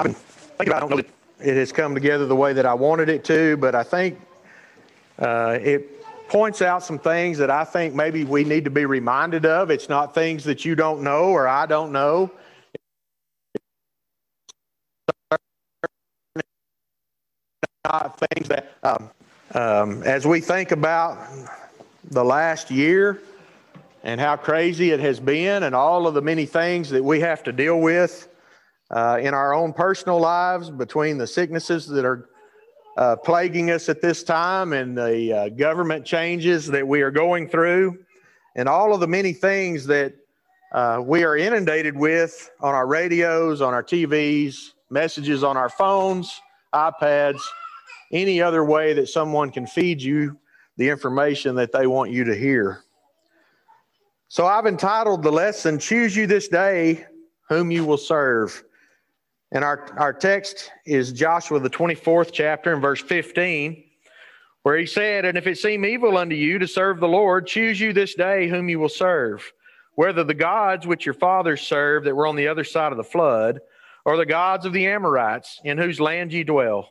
I've been thinking about. I don't know it has come together the way that I wanted it to, but I think uh, it points out some things that I think maybe we need to be reminded of. It's not things that you don't know or I don't know. Not things that, um, um, as we think about the last year and how crazy it has been, and all of the many things that we have to deal with uh, in our own personal lives, between the sicknesses that are uh, plaguing us at this time and the uh, government changes that we are going through, and all of the many things that uh, we are inundated with on our radios, on our TVs, messages on our phones, iPads, any other way that someone can feed you the information that they want you to hear. So I've entitled the lesson, Choose You This Day Whom You Will Serve. And our, our text is Joshua, the 24th chapter, and verse 15, where he said, And if it seem evil unto you to serve the Lord, choose you this day whom you will serve, whether the gods which your fathers served that were on the other side of the flood, or the gods of the Amorites in whose land ye dwell.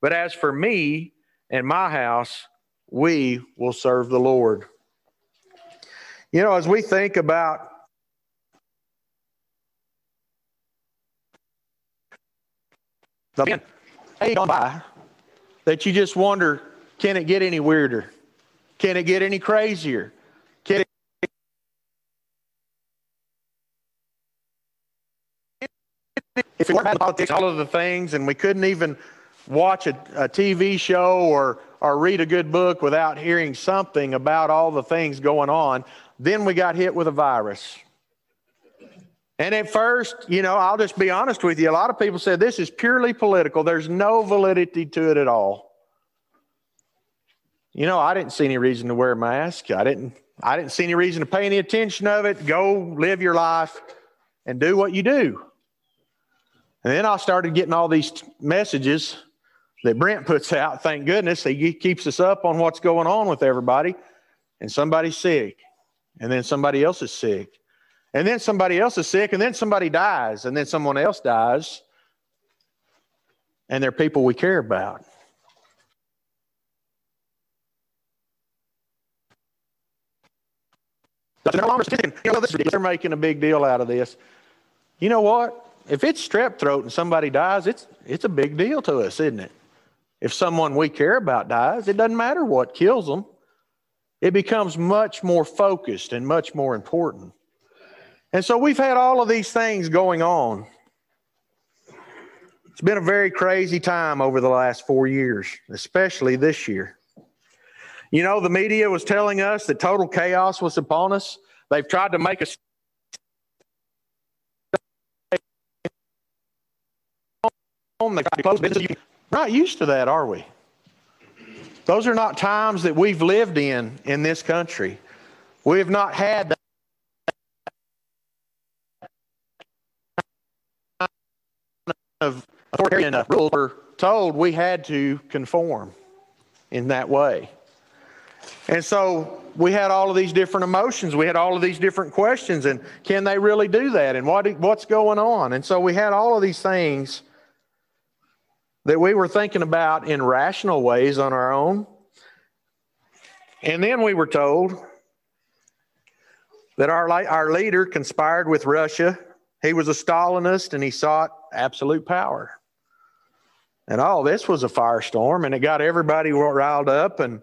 But as for me and my house, we will serve the Lord. You know, as we think about the day gone by that you just wonder, can it get any weirder? Can it get any crazier? Can it if it weren't about politics, all of the things, and we couldn't even watch a, a, TV show or, or read a good book without hearing something about all the things going on, then we got hit with a virus. And at first, you know, I'll just be honest with you. A lot of people said this is purely political. There's no validity to it at all. You know, I didn't see any reason to wear a mask. I didn't I didn't see any reason to pay any attention of it. Go live your life and do what you do. And then I started getting all these messages that Brent puts out. Thank goodness he keeps us up on what's going on with everybody. And somebody's sick. And then somebody else is sick and then somebody else is sick, and then somebody dies, and then someone else dies, and they're people we care about. They're no You know, they're making a big deal out of this. You know what? If it's strep throat and somebody dies, it's it's a big deal to us, isn't it? If someone we care about dies, it doesn't matter what kills them. It becomes much more focused and much more important. And so we've had all of these things going on. It's been a very crazy time over the last four years, especially this year. You know, the media was telling us that total chaos was upon us. They've tried to make us not used to that, are we? Those are not times that we've lived in in this country. We have not had of authoritarian uh, rule were told we had to conform in that way. And so we had all of these different emotions. We had all of these different questions. And can they really do that? And what, what's going on? And so we had all of these things that we were thinking about in rational ways on our own. And then we were told that our, our leader conspired with Russia. He was a Stalinist and he sought absolute power. And all this was a firestorm, and it got everybody riled up. And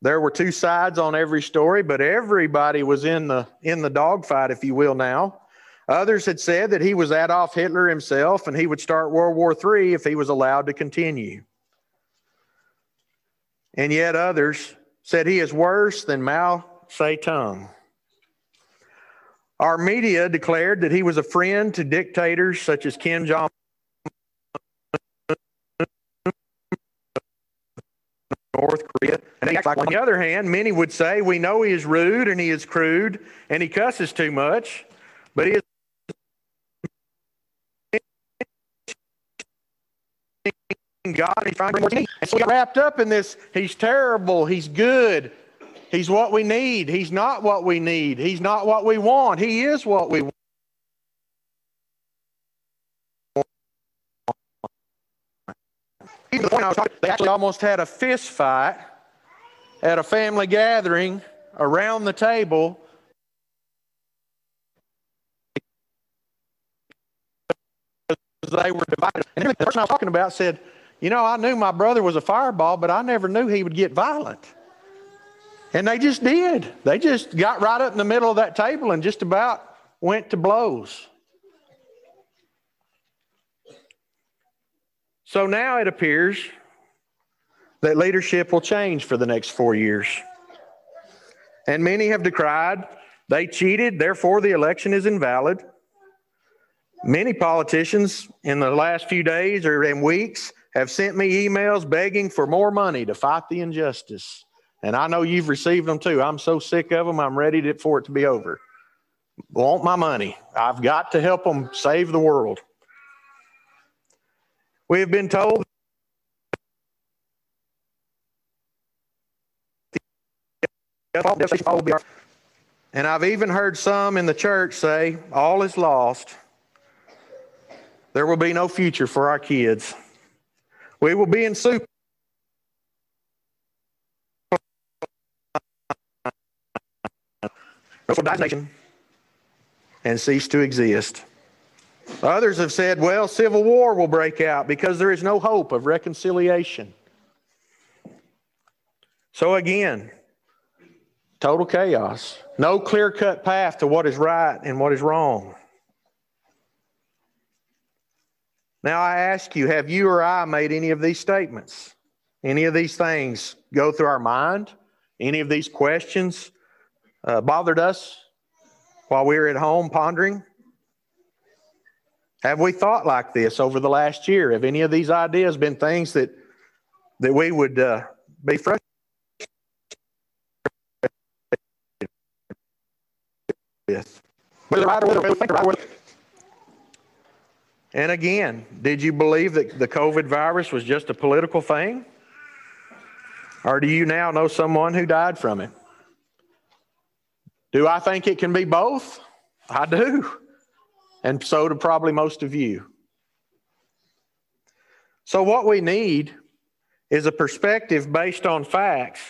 there were two sides on every story, but everybody was in the in the dogfight, if you will. Now, others had said that he was Adolf Hitler himself, and he would start World War III if he was allowed to continue. And yet others said he is worse than Mao Zedong. Our media declared that he was a friend to dictators such as Kim Jong North Korea. And on the other hand, many would say we know he is rude and he is crude and he cusses too much, but he is God. He's trying to bring more And so we got wrapped up in this. He's terrible. He's good. He's what we need. He's not what we need. He's not what we want. He is what we want. they actually almost had a fist fight at a family gathering around the table. They were divided. And the person I was talking about said, You know, I knew my brother was a fireball, but I never knew he would get violent. And they just did. They just got right up in the middle of that table and just about went to blows. So now it appears that leadership will change for the next four years. And many have decried they cheated, therefore the election is invalid. Many politicians in the last few days or in weeks have sent me emails begging for more money to fight the injustice. And I know you've received them too. I'm so sick of them, I'm ready to, for it to be over. Want my money. I've got to help them save the world. We have been told and I've even heard some in the church say, all is lost. There will be no future for our kids. We will be in soup. And cease to exist. Others have said, well, civil war will break out because there is no hope of reconciliation. So again, total chaos. No clear cut path to what is right and what is wrong. Now I ask you, have you or I made any of these statements? Any of these things go through our mind? Any of these questions uh, bothered us while we were at home pondering? Have we thought like this over the last year? Have any of these ideas been things that that we would uh, be frustrated with? And again, did you believe that the COVID virus was just a political thing? Or do you now know someone who died from it? Do I think it can be both? I do and so do probably most of you. So, what we need is a perspective based on facts.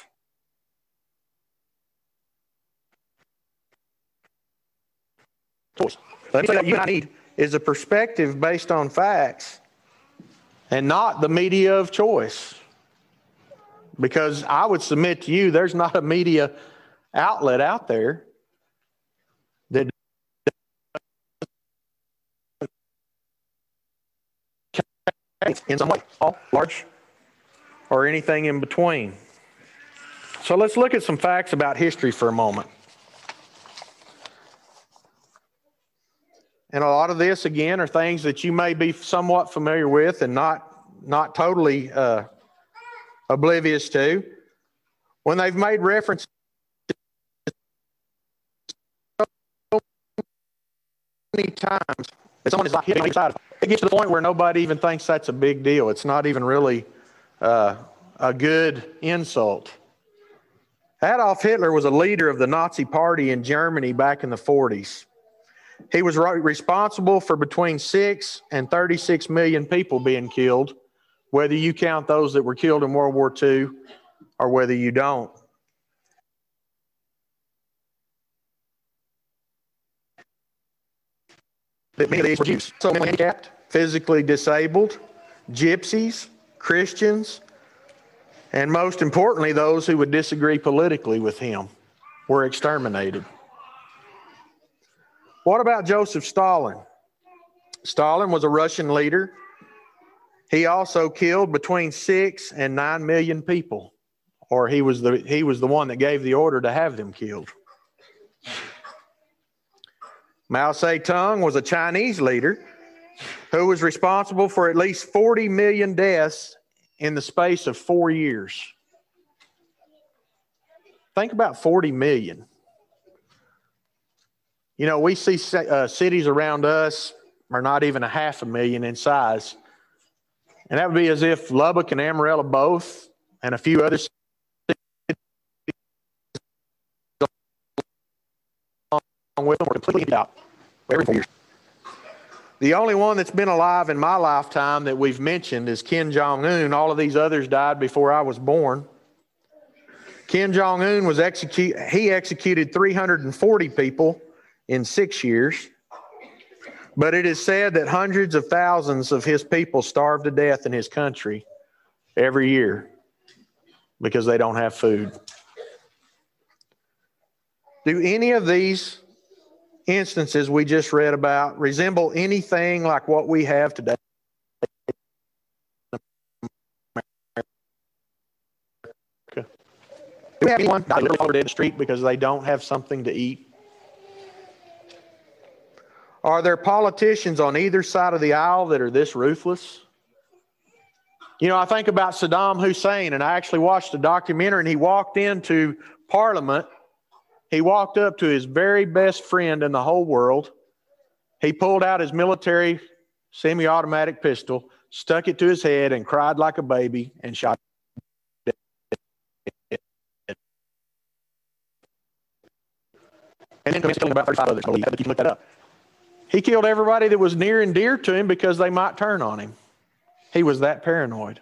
Let say that you need is a perspective based on facts and not the media of choice. Because I would submit to you, there's not a media outlet out there in some way, small, large, or anything in between. So let's look at some facts about history for a moment. And a lot of this, again, are things that you may be somewhat familiar with and not not totally uh, oblivious to. When they've made reference many times someone is like hitting side it gets to the point where nobody even thinks that's a big deal. It's not even really uh, a good insult. Adolf Hitler was a leader of the Nazi Party in Germany back in the 40s. He was responsible for between 6 and 36 million people being killed, whether you count those that were killed in World War II or whether you don't. That many of these were Jews. So handicapped, physically disabled, gypsies, Christians, and most importantly, those who would disagree politically with him were exterminated. What about Joseph Stalin? Stalin was a Russian leader. He also killed between six and nine million people, or he was the he was the one that gave the order to have them killed. Mao Zedong was a Chinese leader who was responsible for at least 40 million deaths in the space of four years. Think about 40 million. You know, we see uh, cities around us are not even a half a million in size. And that would be as if Lubbock and Amarillo both, and a few other with them completely out. The only one that's been alive in my lifetime that we've mentioned is Kim Jong Un. All of these others died before I was born. Kim Jong Un was execute. He executed 340 people in six years. But it is said that hundreds of thousands of his people starve to death in his country every year because they don't have food. Do any of these instances we just read about resemble anything like what we have today? Do we have anyone dead in the street because they don't have something to eat? Are there politicians on either side of the aisle that are this ruthless? You know, I think about Saddam Hussein, and I actually watched a documentary, and he walked into Parliament. He walked up to his very best friend in the whole world. He pulled out his military semi automatic pistol, stuck it to his head, and cried like a baby and shot. And then killing about 35 others. You can look that up. He killed everybody that was near and dear to him because they might turn on him. He was that paranoid.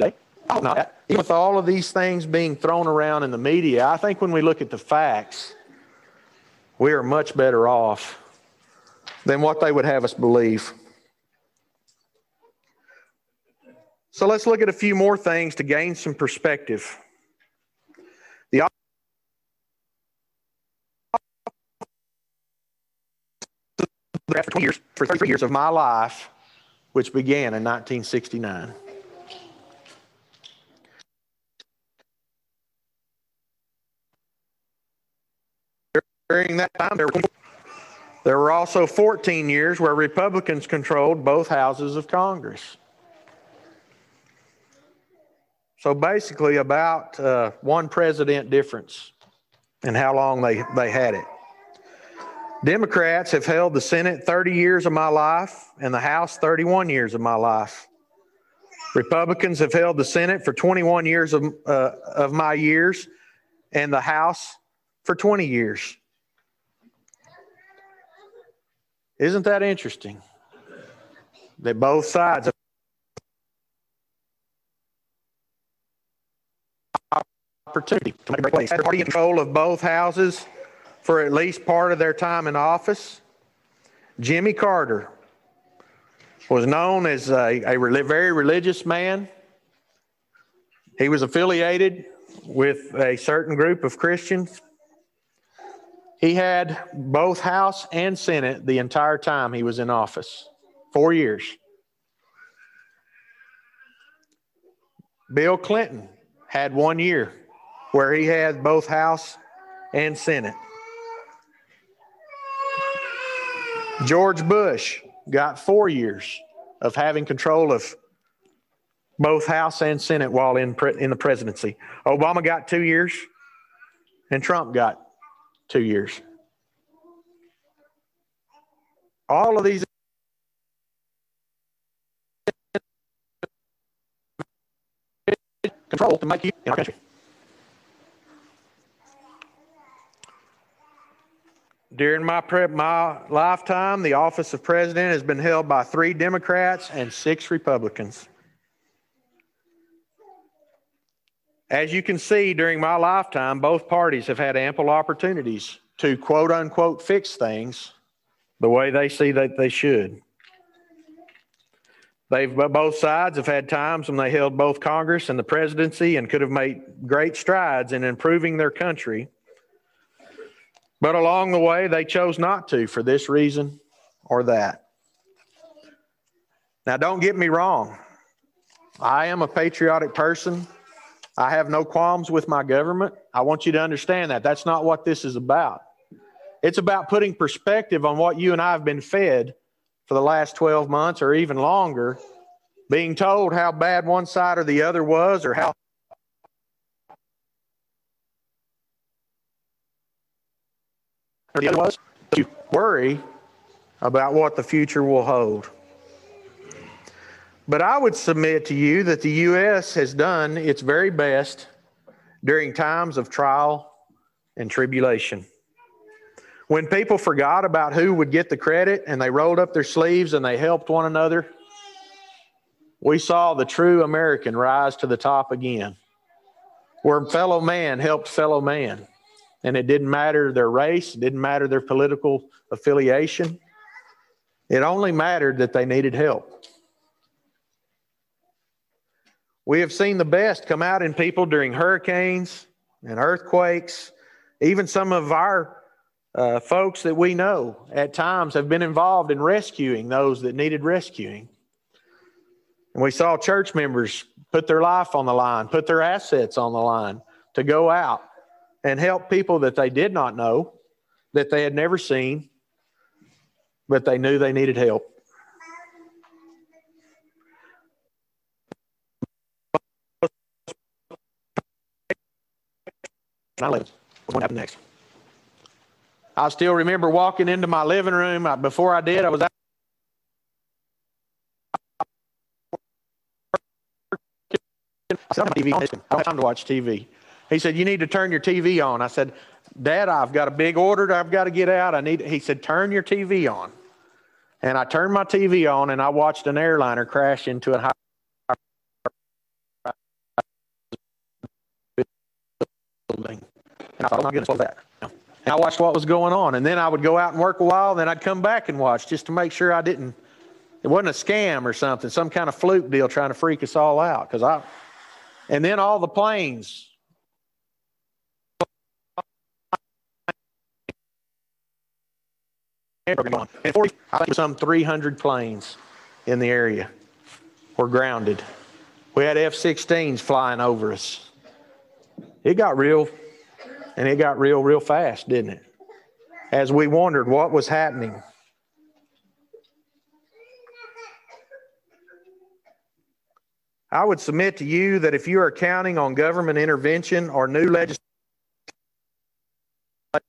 Oh, Oh, not. Even with all of these things being thrown around in the media, I think when we look at the facts, we are much better off than what they would have us believe. So let's look at a few more things to gain some perspective. The after 20 years, for 33 years of my life, which began in 1969. During that time, there were, there were also 14 years where Republicans controlled both houses of Congress. So basically, about uh, one president difference in how long they, they had it. Democrats have held the Senate 30 years of my life and the House 31 years of my life. Republicans have held the Senate for 21 years of, uh, of my years and the House for 20 years. Isn't that interesting? That both sides opportunity to make a place. Party control of both houses for at least part of their time in office. Jimmy Carter was known as a, a very religious man. He was affiliated with a certain group of Christians. He had both House and Senate the entire time he was in office four years. Bill Clinton had one year where he had both House and Senate. George Bush got four years of having control of both House and Senate while in, pre- in the presidency. Obama got two years, and Trump got two years. All of these control to make you in our country. During my, pre- my lifetime, the office of president has been held by three Democrats and six Republicans. As you can see, during my lifetime, both parties have had ample opportunities to quote unquote fix things the way they see that they should. They've both sides have had times when they held both Congress and the presidency and could have made great strides in improving their country. But along the way, they chose not to for this reason or that. Now, don't get me wrong. I am a patriotic person. I have no qualms with my government. I want you to understand that. That's not what this is about. It's about putting perspective on what you and I have been fed for the last 12 months or even longer, being told how bad one side or the other was or how the other was to worry about what the future will hold. But I would submit to you that the U.S. has done its very best during times of trial and tribulation. When people forgot about who would get the credit and they rolled up their sleeves and they helped one another, we saw the true American rise to the top again, where fellow man helped fellow man. And it didn't matter their race, it didn't matter their political affiliation. It only mattered that they needed help. We have seen the best come out in people during hurricanes and earthquakes. Even some of our uh, folks that we know at times have been involved in rescuing those that needed rescuing. And we saw church members put their life on the line, put their assets on the line to go out and help people that they did not know, that they had never seen, but they knew they needed help. What's going to happen next? I still remember walking into my living room. Before I did, I was out. I said, TV on. I don't have time to watch TV. He said, You need to turn your TV on. I said, Dad, I've got a big order I've got to get out. I need he said, Turn your TV on. And I turned my TV on and I watched an airliner crash into a high building. And I thought, oh my goodness, what's that? And I watched what was going on. And then I would go out and work a while, then I'd come back and watch just to make sure I didn't, it wasn't a scam or something, some kind of fluke deal trying to freak us all out. Because I, and then all the planes. And 40, I think some 300 planes in the area were grounded. We had F 16s flying over us. It got real and it got real, real fast, didn't it? As we wondered what was happening. I would submit to you that if you are counting on government intervention or new legislation, that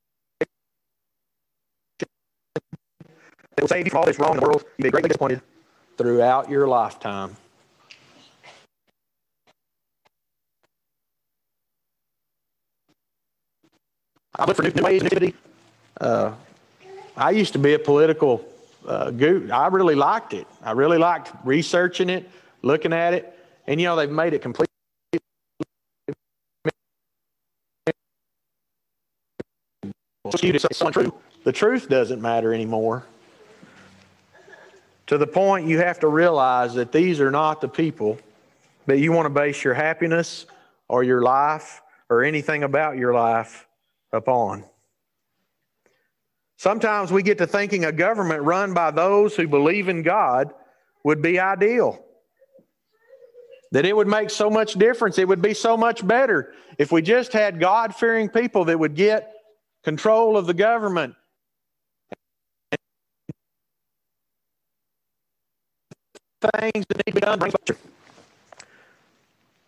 will save you from all this wrong in the world, you'll be greatly disappointed throughout your lifetime. I look for new, ways, new uh, I used to be a political uh. I really liked it. I really liked researching it, looking at it, and you know they've made it completely. The truth doesn't matter anymore. To the point you have to realize that these are not the people that you want to base your happiness or your life or anything about your life upon. Sometimes we get to thinking a government run by those who believe in God would be ideal. That it would make so much difference. It would be so much better if we just had God fearing people that would get control of the government. Things that need to be done.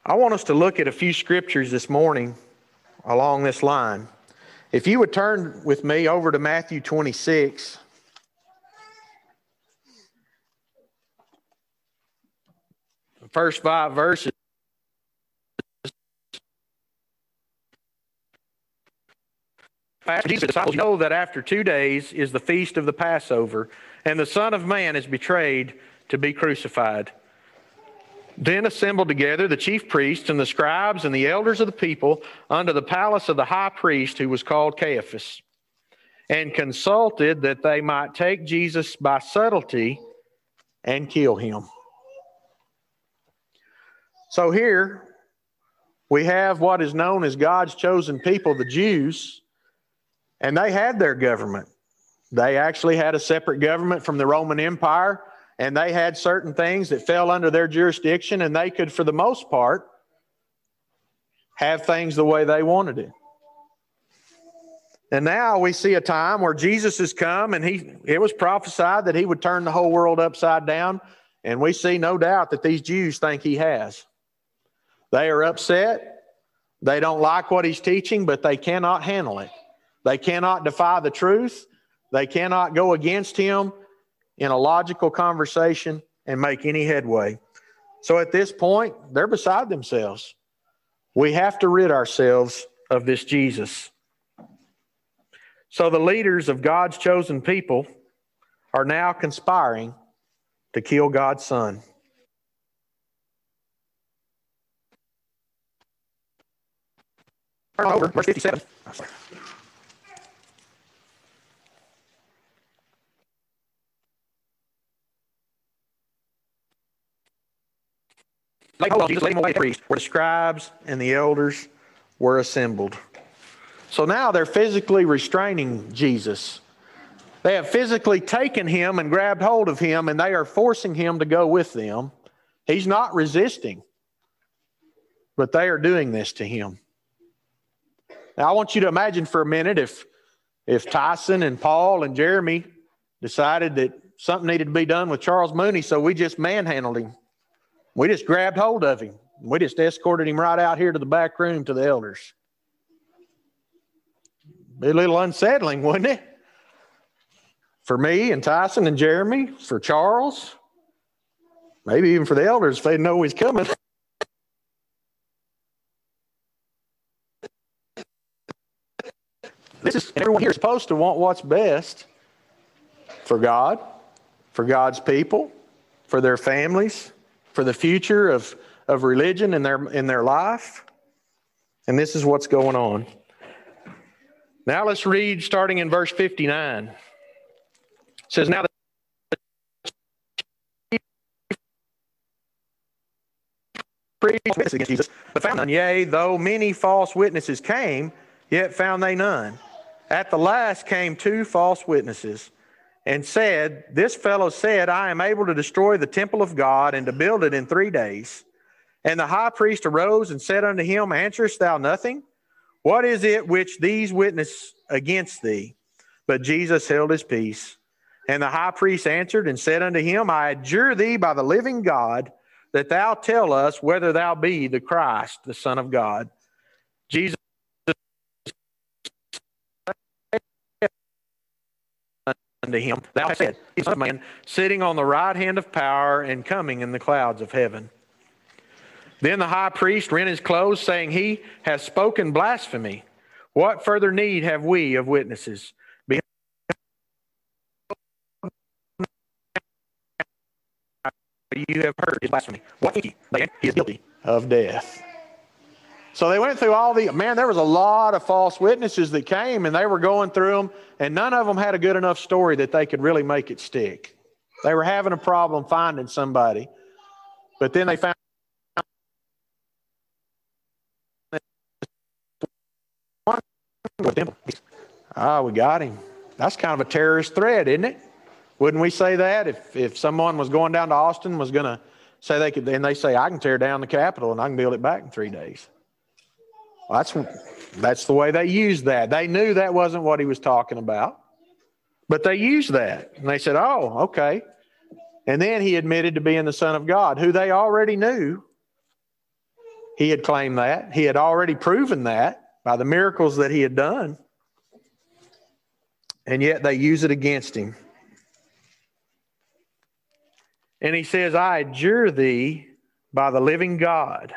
I want us to look at a few scriptures this morning along this line. If you would turn with me over to Matthew 26. The first five verses. Jesus' disciples know that after two days is the feast of the Passover, and the Son of Man is betrayed to be crucified. Then assembled together the chief priests and the scribes and the elders of the people unto the palace of the high priest, who was called Caiaphas, and consulted that they might take Jesus by subtlety and kill him. So here we have what is known as God's chosen people, the Jews, and they had their government. They actually had a separate government from the Roman Empire and they had certain things that fell under their jurisdiction, and they could, for the most part, have things the way they wanted it. And now we see a time where Jesus has come, and he it was prophesied that he would turn the whole world upside down, and we see no doubt that these Jews think he has. They are upset. They don't like what he's teaching, but they cannot handle it. They cannot defy the truth. They cannot go against him in a logical conversation and make any headway. So at this point, they're beside themselves. We have to rid ourselves of this Jesus. So the leaders of God's chosen people are now conspiring to kill God's son. Turn over, verse 57. Like, Jesus, led him away to priest, where the scribes and the elders were assembled. So now they're physically restraining Jesus. They have physically taken him and grabbed hold of him, and they are forcing him to go with them. He's not resisting, but they are doing this to him. Now, I want you to imagine for a minute if, if Tyson and Paul and Jeremy decided that something needed to be done with Charles Mooney, so we just manhandled him. We just grabbed hold of him. We just escorted him right out here to the back room to the elders. Be a little unsettling, wouldn't it? For me and Tyson and Jeremy, for Charles, maybe even for the elders if they know he's coming. This is everyone here is supposed to want what's best for God, for God's people, for their families, for the future of, of religion in their in their life. And this is what's going on. Now let's read starting in verse 59. It says, Now the against Jesus, but found none. Yea, though many false witnesses came, yet found they none. At the last came two false witnesses and said, This fellow said, I am able to destroy the temple of God and to build it in three days. And the high priest arose and said unto him, Answerest thou nothing? What is it which these witness against thee? But Jesus held his peace. And the high priest answered and said unto him, I adjure thee by the living God that thou tell us whether thou be the Christ, the Son of God. Jesus unto him, Thou said, Son of Man, sitting on the right hand of power and coming in the clouds of heaven. Then the high priest rent his clothes, saying, He has spoken blasphemy. What further need have we of witnesses? You have heard his blasphemy. What think ye? He is guilty of death. So they went through all the, man, there was a lot of false witnesses that came and they were going through them, and none of them had a good enough story that they could really make it stick. They were having a problem finding somebody. But then they found Ah, we got him. That's kind of a terrorist threat, isn't it? Wouldn't we say that if, if someone was going down to Austin was going to say they could, and they say, I can tear down the Capitol and I can build it back in three days. Well, that's, that's the way they used that. They knew that wasn't what he was talking about, but they used that. And they said, oh, okay. And then he admitted to being the Son of God, who they already knew. He had claimed that. He had already proven that by the miracles that he had done. And yet they use it against him. And he says, I adjure thee by the living God.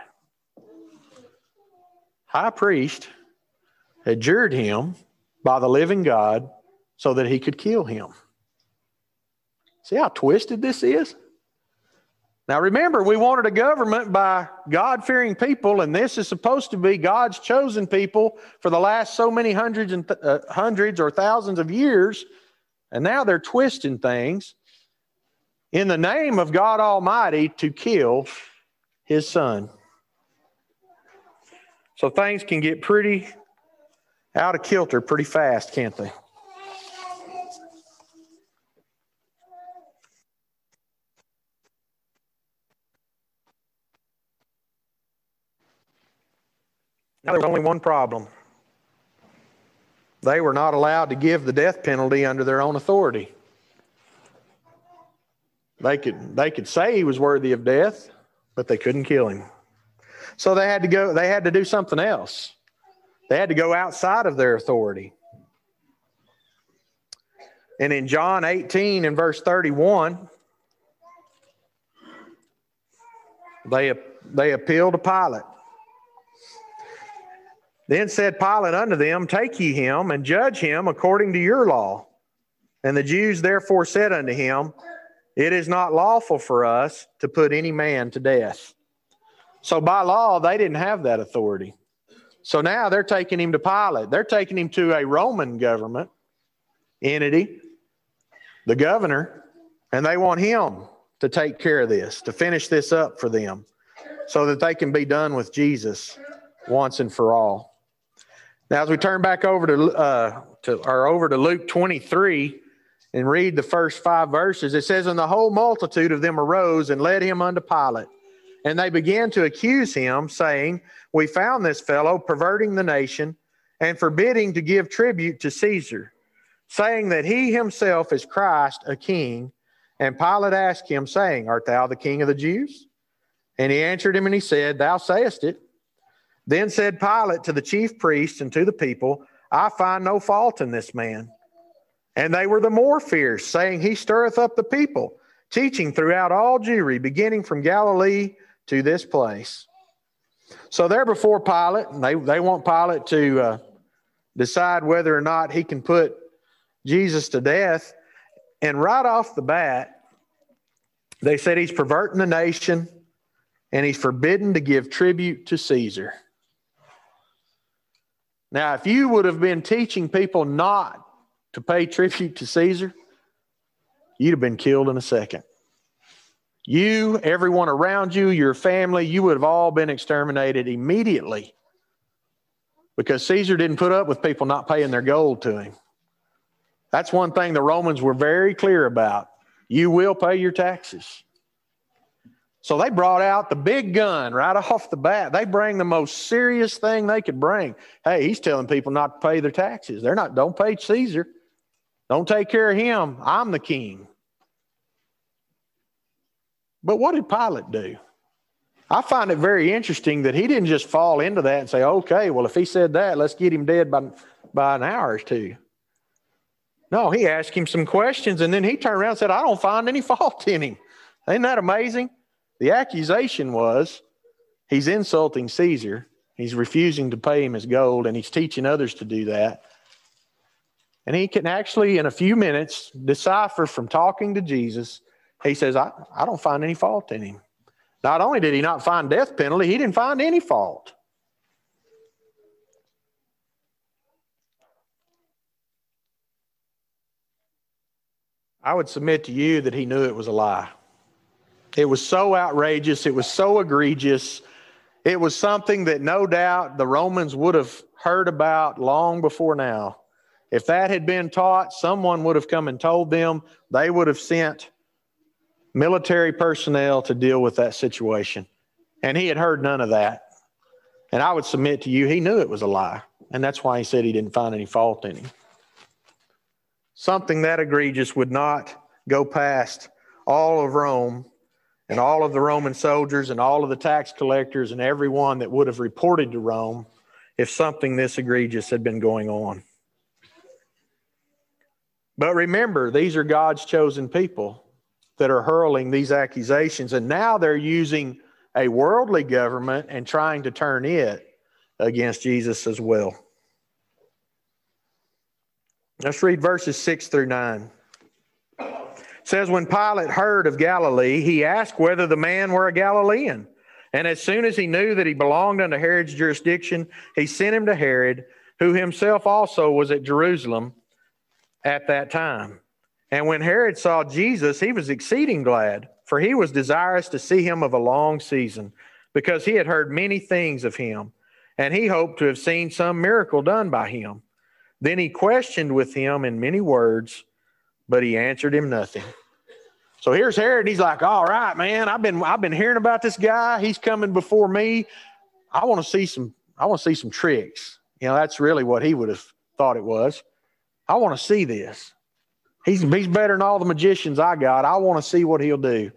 High priest adjured him by the living God so that he could kill him. See how twisted this is? Now, remember, we wanted a government by God fearing people, and this is supposed to be God's chosen people for the last so many hundreds and th- uh, hundreds or thousands of years. And now they're twisting things in the name of God Almighty to kill his son. So things can get pretty out of kilter pretty fast, can't they? Now, there was only one problem. They were not allowed to give the death penalty under their own authority. They could, they could say he was worthy of death, but they couldn't kill him. So they had to go, they had to do something else. They had to go outside of their authority. And in John 18 and verse 31, they, they appealed to Pilate. Then said Pilate unto them, Take ye him and judge him according to your law. And the Jews therefore said unto him, It is not lawful for us to put any man to death. So by law, they didn't have that authority. So now they're taking him to Pilate. They're taking him to a Roman government entity, the governor, and they want him to take care of this, to finish this up for them, so that they can be done with Jesus once and for all. Now, as we turn back over to, uh, to or over to Luke 23 and read the first five verses, it says, And the whole multitude of them arose and led him unto Pilate. And they began to accuse him, saying, We found this fellow perverting the nation and forbidding to give tribute to Caesar, saying that he himself is Christ, a king. And Pilate asked him, saying, Art thou the king of the Jews? And he answered him and he said, Thou sayest it. Then said Pilate to the chief priests and to the people, I find no fault in this man. And they were the more fierce, saying, He stirreth up the people, teaching throughout all Jewry, beginning from Galilee to this place. So they're before Pilate, and they, they want Pilate to uh, decide whether or not he can put Jesus to death. And right off the bat, they said he's perverting the nation and he's forbidden to give tribute to Caesar. Now, if you would have been teaching people not to pay tribute to Caesar, you'd have been killed in a second. You, everyone around you, your family, you would have all been exterminated immediately because Caesar didn't put up with people not paying their gold to him. That's one thing the Romans were very clear about. You will pay your taxes. So they brought out the big gun right off the bat. They bring the most serious thing they could bring. Hey, he's telling people not to pay their taxes. They're not, don't pay Caesar. Don't take care of him. I'm the king. But what did Pilate do? I find it very interesting that he didn't just fall into that and say, okay, well, if he said that, let's get him dead by, by an hour or two. No, he asked him some questions and then he turned around and said, I don't find any fault in him. Ain't that amazing? The accusation was he's insulting Caesar, he's refusing to pay him his gold, and he's teaching others to do that. And he can actually, in a few minutes, decipher from talking to Jesus he says, I, I don't find any fault in him. Not only did he not find death penalty, he didn't find any fault. I would submit to you that he knew it was a lie. It was so outrageous, it was so egregious. It was something that no doubt the Romans would have heard about long before now. If that had been taught, someone would have come and told them. They would have sent military personnel to deal with that situation. And he had heard none of that. And I would submit to you, he knew it was a lie. And that's why he said he didn't find any fault in him. Something that egregious would not go past all of Rome and all of the Roman soldiers and all of the tax collectors and everyone that would have reported to Rome if something this egregious had been going on. But remember, these are God's chosen people that are hurling these accusations. And now they're using a worldly government and trying to turn it against Jesus as well. Let's read verses 6 through 9. It says, When Pilate heard of Galilee, he asked whether the man were a Galilean. And as soon as he knew that he belonged unto Herod's jurisdiction, he sent him to Herod, who himself also was at Jerusalem at that time. And when Herod saw Jesus, he was exceeding glad, for he was desirous to see him of a long season, because he had heard many things of him, and he hoped to have seen some miracle done by him. Then he questioned with him in many words, but he answered him nothing. So here's Herod, he's like, All right, man, I've been I've been hearing about this guy. He's coming before me. I want to see some, I want to see some tricks. You know, that's really what he would have thought it was. I want to see this. He's, he's better than all the magicians I got. I want to see what he'll do.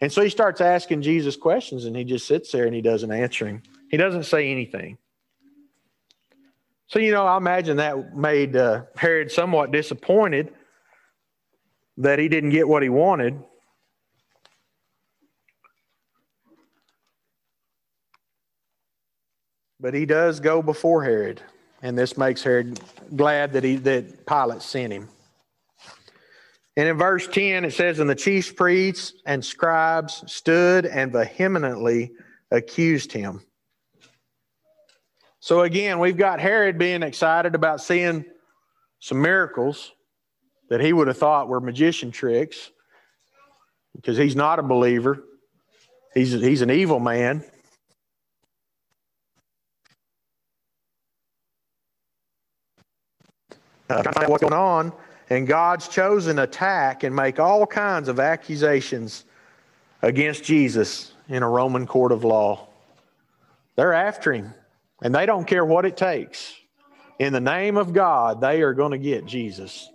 And so he starts asking Jesus questions, and he just sits there and he doesn't answer him. He doesn't say anything. So, you know, I imagine that made uh, Herod somewhat disappointed that he didn't get what he wanted. but he does go before Herod, and this makes Herod glad that he that Pilate sent him. And in verse 10, it says, And the chief priests and scribes stood and vehemently accused him. So again, we've got Herod being excited about seeing some miracles that he would have thought were magician tricks because he's not a believer. He's, he's an evil man. Uh, what's going on? And God's chosen attack and make all kinds of accusations against Jesus in a Roman court of law. They're after him, and they don't care what it takes. In the name of God, they are going to get Jesus.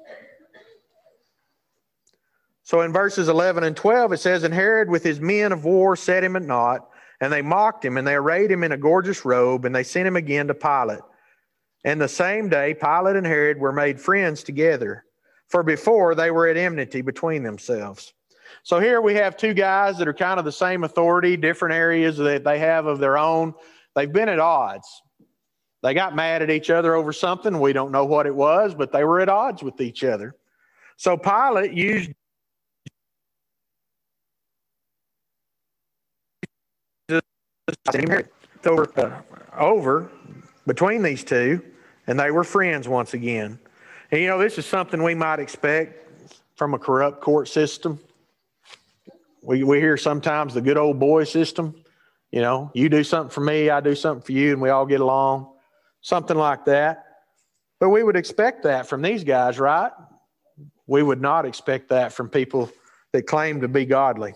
So in verses 11 and 12, it says, And Herod with his men of war set him at naught, and they mocked him, and they arrayed him in a gorgeous robe, and they sent him again to Pilate. And the same day, Pilate and Herod were made friends together, for before they were at enmity between themselves. So here we have two guys that are kind of the same authority, different areas that they have of their own. They've been at odds. They got mad at each other over something. We don't know what it was, but they were at odds with each other. So Pilate used over, between these two, and they were friends once again. And you know, this is something we might expect from a corrupt court system. We, we hear sometimes the good old boy system. You know, you do something for me, I do something for you, and we all get along. Something like that. But we would expect that from these guys, right? We would not expect that from people that claim to be godly.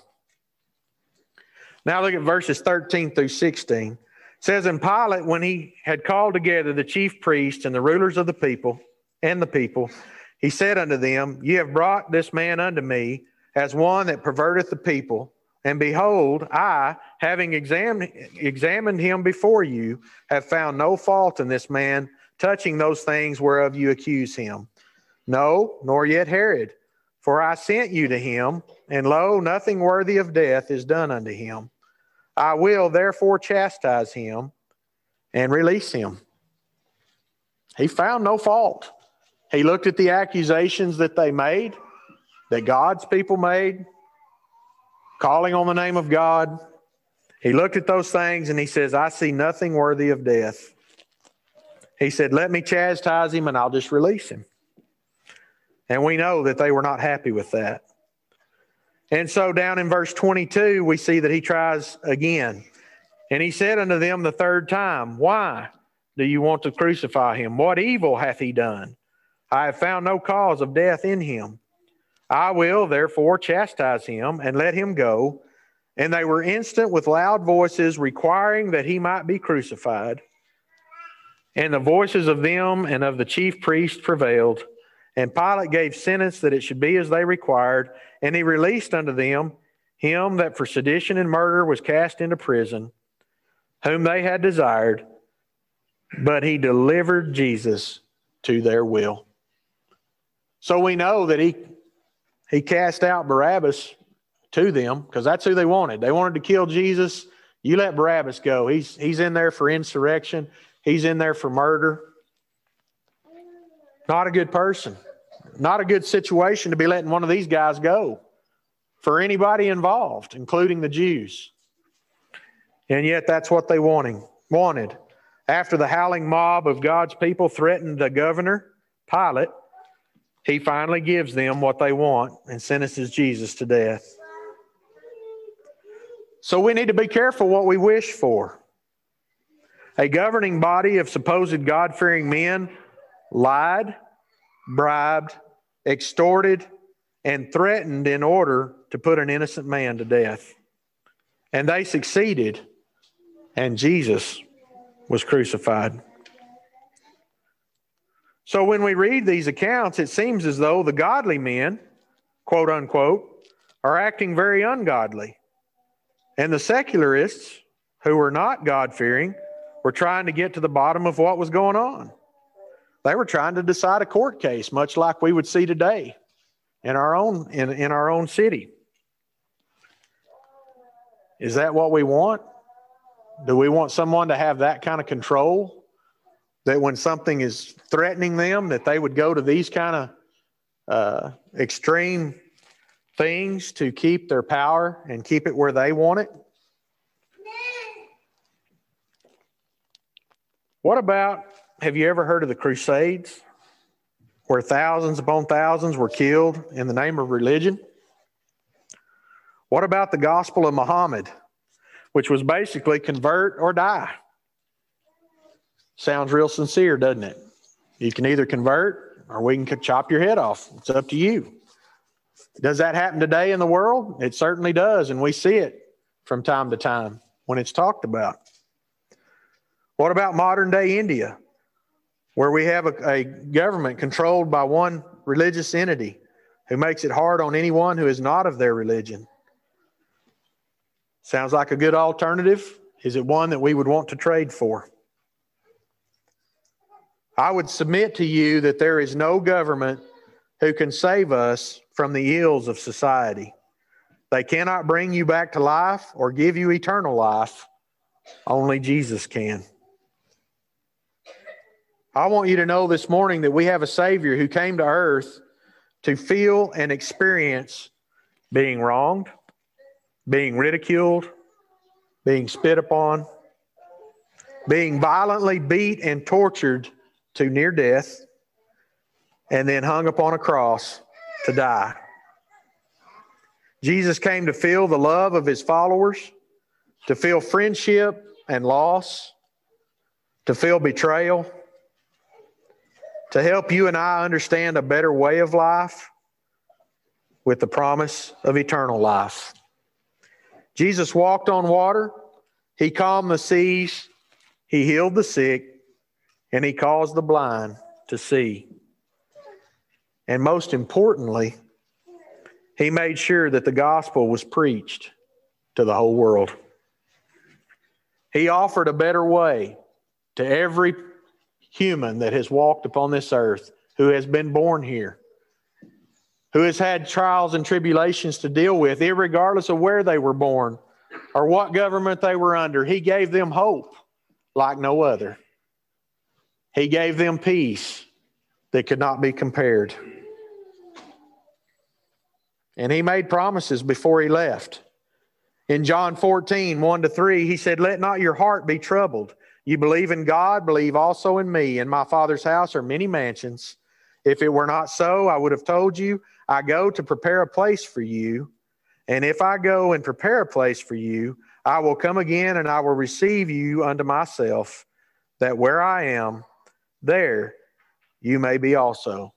Now look at verses 13 through 16. It says, And Pilate, when he had called together the chief priests and the rulers of the people and the people, he said unto them, Ye have brought this man unto me as one that perverteth the people. And behold, I, having examined, examined him before you, have found no fault in this man touching those things whereof you accuse him. No, nor yet Herod. For I sent you to him, and lo, nothing worthy of death is done unto him. I will therefore chastise him and release him. He found no fault. He looked at the accusations that they made, that God's people made, calling on the name of God. He looked at those things and he says, I see nothing worthy of death. He said, Let me chastise him and I'll just release him. And we know that they were not happy with that. And so down in verse 22, we see that he tries again. And he said unto them the third time, Why do you want to crucify him? What evil hath he done? I have found no cause of death in him. I will therefore chastise him and let him go. And they were instant with loud voices, requiring that he might be crucified. And the voices of them and of the chief priests prevailed. And Pilate gave sentence that it should be as they required. And he released unto them him that for sedition and murder was cast into prison, whom they had desired. But he delivered Jesus to their will. So we know that he, he cast out Barabbas to them because that's who they wanted. They wanted to kill Jesus. You let Barabbas go. He's, he's in there for insurrection, he's in there for murder. Not a good person. Not a good situation to be letting one of these guys go for anybody involved, including the Jews. And yet that's what they wanting, wanted. After the howling mob of God's people threatened the governor, Pilate, he finally gives them what they want and sentences Jesus to death. So we need to be careful what we wish for. A governing body of supposed God fearing men lied, bribed, extorted, and threatened in order to put an innocent man to death. And they succeeded, and Jesus was crucified. So when we read these accounts, it seems as though the godly men, quote unquote, are acting very ungodly. And the secularists, who were not God fearing, were trying to get to the bottom of what was going on. They were trying to decide a court case, much like we would see today in our own in, in our own city. Is that what we want? Do we want someone to have that kind of control? That when something is threatening them, that they would go to these kind of uh, extreme things to keep their power and keep it where they want it? What about have you ever heard of the Crusades, where thousands upon thousands were killed in the name of religion? What about the gospel of Muhammad, which was basically convert or die? Sounds real sincere, doesn't it? You can either convert or we can chop your head off. It's up to you. Does that happen today in the world? It certainly does, and we see it from time to time when it's talked about. What about modern day India? where we have a, a government controlled by one religious entity who makes it hard on anyone who is not of their religion. Sounds like a good alternative. Is it one that we would want to trade for? I would submit to you that there is no government who can save us from the ills of society. They cannot bring you back to life or give you eternal life. Only Jesus can. I want you to know this morning that we have a Savior who came to earth to feel and experience being wronged, being ridiculed, being spit upon, being violently beat and tortured to near death, and then hung upon a cross to die. Jesus came to feel the love of his followers, to feel friendship and loss, to feel betrayal to help you and I understand a better way of life with the promise of eternal life. Jesus walked on water, he calmed the seas, he healed the sick, and he caused the blind to see. And most importantly, he made sure that the gospel was preached to the whole world. He offered a better way to every human that has walked upon this earth, who has been born here, who has had trials and tribulations to deal with, regardless of where they were born or what government they were under. He gave them hope like no other. He gave them peace that could not be compared. And he made promises before he left. In John 14, 1 to 3, he said, Let not your heart be troubled. You believe in God, believe also in me. In my Father's house are many mansions. If it were not so, I would have told you, I go to prepare a place for you. And if I go and prepare a place for you, I will come again and I will receive you unto myself, that where I am, there you may be also.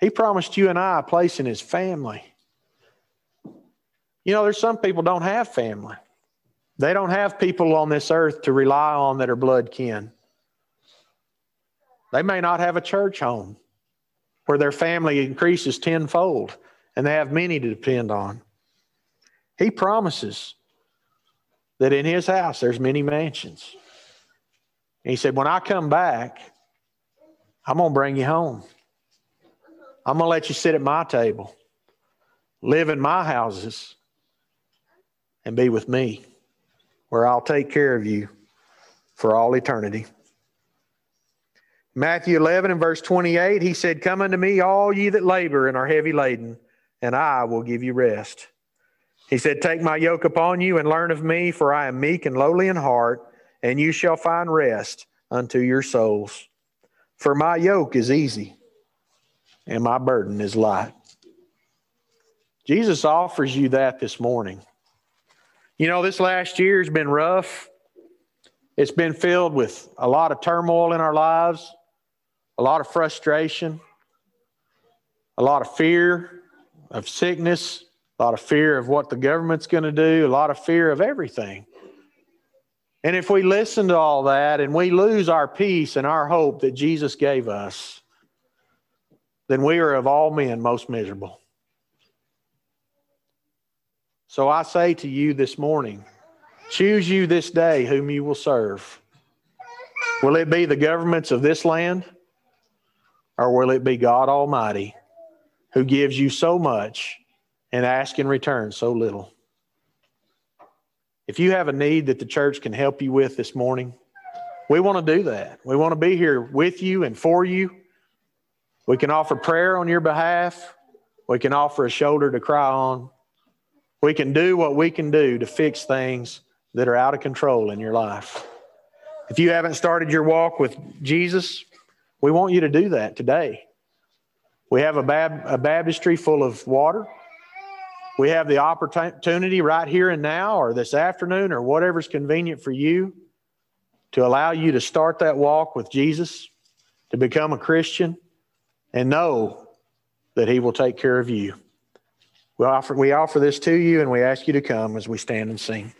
He promised you and I a place in his family. You know, there's some people don't have family. They don't have people on this earth to rely on that are blood kin. They may not have a church home where their family increases tenfold and they have many to depend on. He promises that in his house there's many mansions. And he said, When I come back, I'm going to bring you home. I'm going to let you sit at my table, live in my houses, and be with me where I'll take care of you for all eternity. Matthew 11 and verse 28, he said, Come unto me, all ye that labor and are heavy laden, and I will give you rest. He said, Take my yoke upon you and learn of me, for I am meek and lowly in heart, and you shall find rest unto your souls. For my yoke is easy, and my burden is light. Jesus offers you that this morning. You know, this last year has been rough. It's been filled with a lot of turmoil in our lives, a lot of frustration, a lot of fear of sickness, a lot of fear of what the government's going to do, a lot of fear of everything. And if we listen to all that and we lose our peace and our hope that Jesus gave us, then we are of all men most miserable. So I say to you this morning choose you this day whom you will serve. Will it be the governments of this land or will it be God Almighty who gives you so much and asks in return so little? If you have a need that the church can help you with this morning, we want to do that. We want to be here with you and for you. We can offer prayer on your behalf. We can offer a shoulder to cry on. We can do what we can do to fix things that are out of control in your life. If you haven't started your walk with Jesus, we want you to do that today. We have a, bab- a baptistry full of water. We have the opportunity right here and now, or this afternoon, or whatever's convenient for you, to allow you to start that walk with Jesus, to become a Christian, and know that He will take care of you. We offer, we offer this to you, and we ask you to come as we stand and sing.